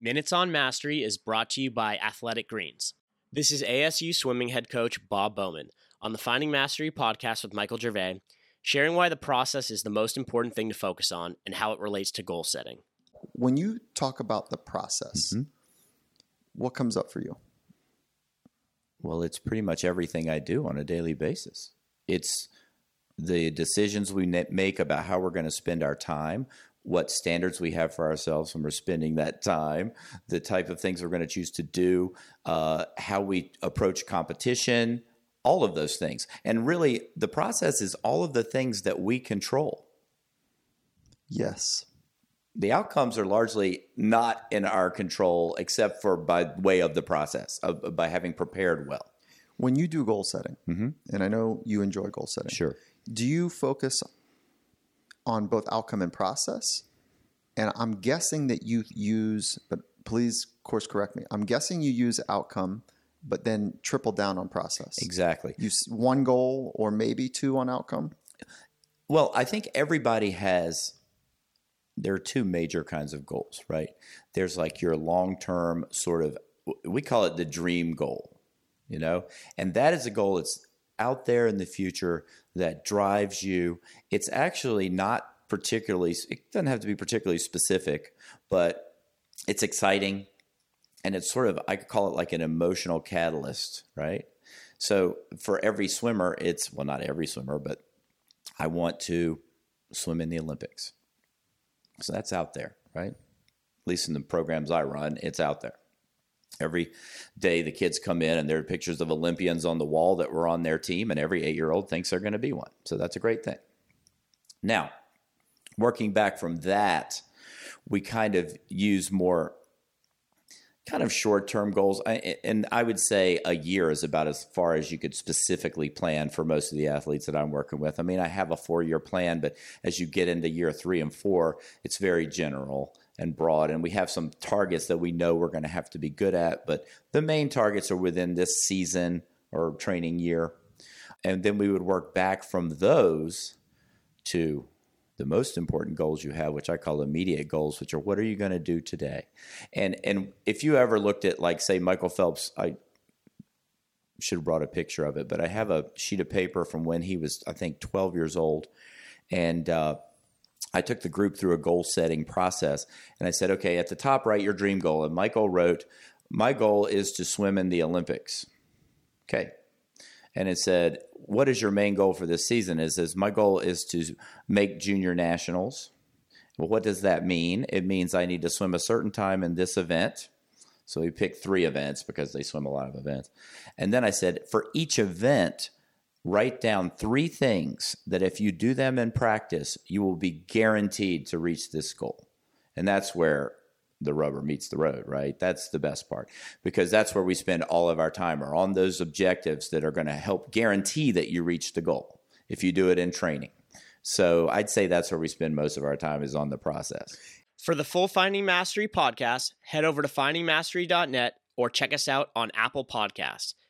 Minutes on Mastery is brought to you by Athletic Greens. This is ASU swimming head coach Bob Bowman on the Finding Mastery podcast with Michael Gervais, sharing why the process is the most important thing to focus on and how it relates to goal setting. When you talk about the process, Mm-hmm. what comes up for you? Well, it's pretty much everything I do on a daily basis. It's the decisions we make about how we're going to spend our time, what standards we have for ourselves when we're spending that time, the type of things we're going to choose to do, uh, how we approach competition, all of those things. And really, the process is all of the things that we control. Yes. The outcomes are largely not in our control, except for by way of the process, of, by having prepared well. When you do goal setting, and I know you enjoy goal setting, Mm-hmm. Sure. do you focus on both outcome and process? And I'm guessing that you use, but please course correct me. I'm guessing you use outcome, but then triple down on process. Exactly. You one goal or maybe two on outcome. Well, I think everybody has. There are two major kinds of goals, right? There's like your long term sort of, we call it the dream goal, you know? And that is a goal that's out there in the future that drives you. It's actually not particularly, it doesn't have to be particularly specific, but it's exciting. And it's sort of, I could call it like an emotional catalyst, right? So for every swimmer, it's, well, not every swimmer, but I want to swim in the Olympics. So that's out there, right? At least in the programs I run, it's out there. Every day the kids come in and there are pictures of Olympians on the wall that were on their team, and every eight year old thinks they're going to be one. So that's a great thing. Now, working back from that, we kind of use more kind of short term goals. I, and I would say a year is about as far as you could specifically plan for most of the athletes that I'm working with. I mean, I have a four year plan, but as you get into year three and four, it's very general and broad. And we have some targets that we know we're going to have to be good at, but the main targets are within this season or training year. And then we would work back from those to the most important goals you have, which I call immediate goals, which are what are you going to do today? And and if you ever looked at like say Michael Phelps, I should have brought a picture of it, but I have a sheet of paper from when he was I think 12 years old, and uh, I took the group through a goal setting process, and I said, okay, at the top right, your dream goal, and Michael wrote, my goal is to swim in the Olympics. Okay, and it said, "What is your main goal for this season?" It says, "My goal is to make junior nationals." Well, what does that mean? It means I need to swim a certain time in this event. So we picked three events because they swim a lot of events. And then I said, for each event, write down three things that if you do them in practice, you will be guaranteed to reach this goal. And that's where the rubber meets the road, right? That's the best part because that's where we spend all of our time are on those objectives that are going to help guarantee that you reach the goal if you do it in training. So I'd say that's where we spend most of our time is on the process. For the full Finding Mastery podcast, head over to findingmastery.net or check us out on Apple Podcasts.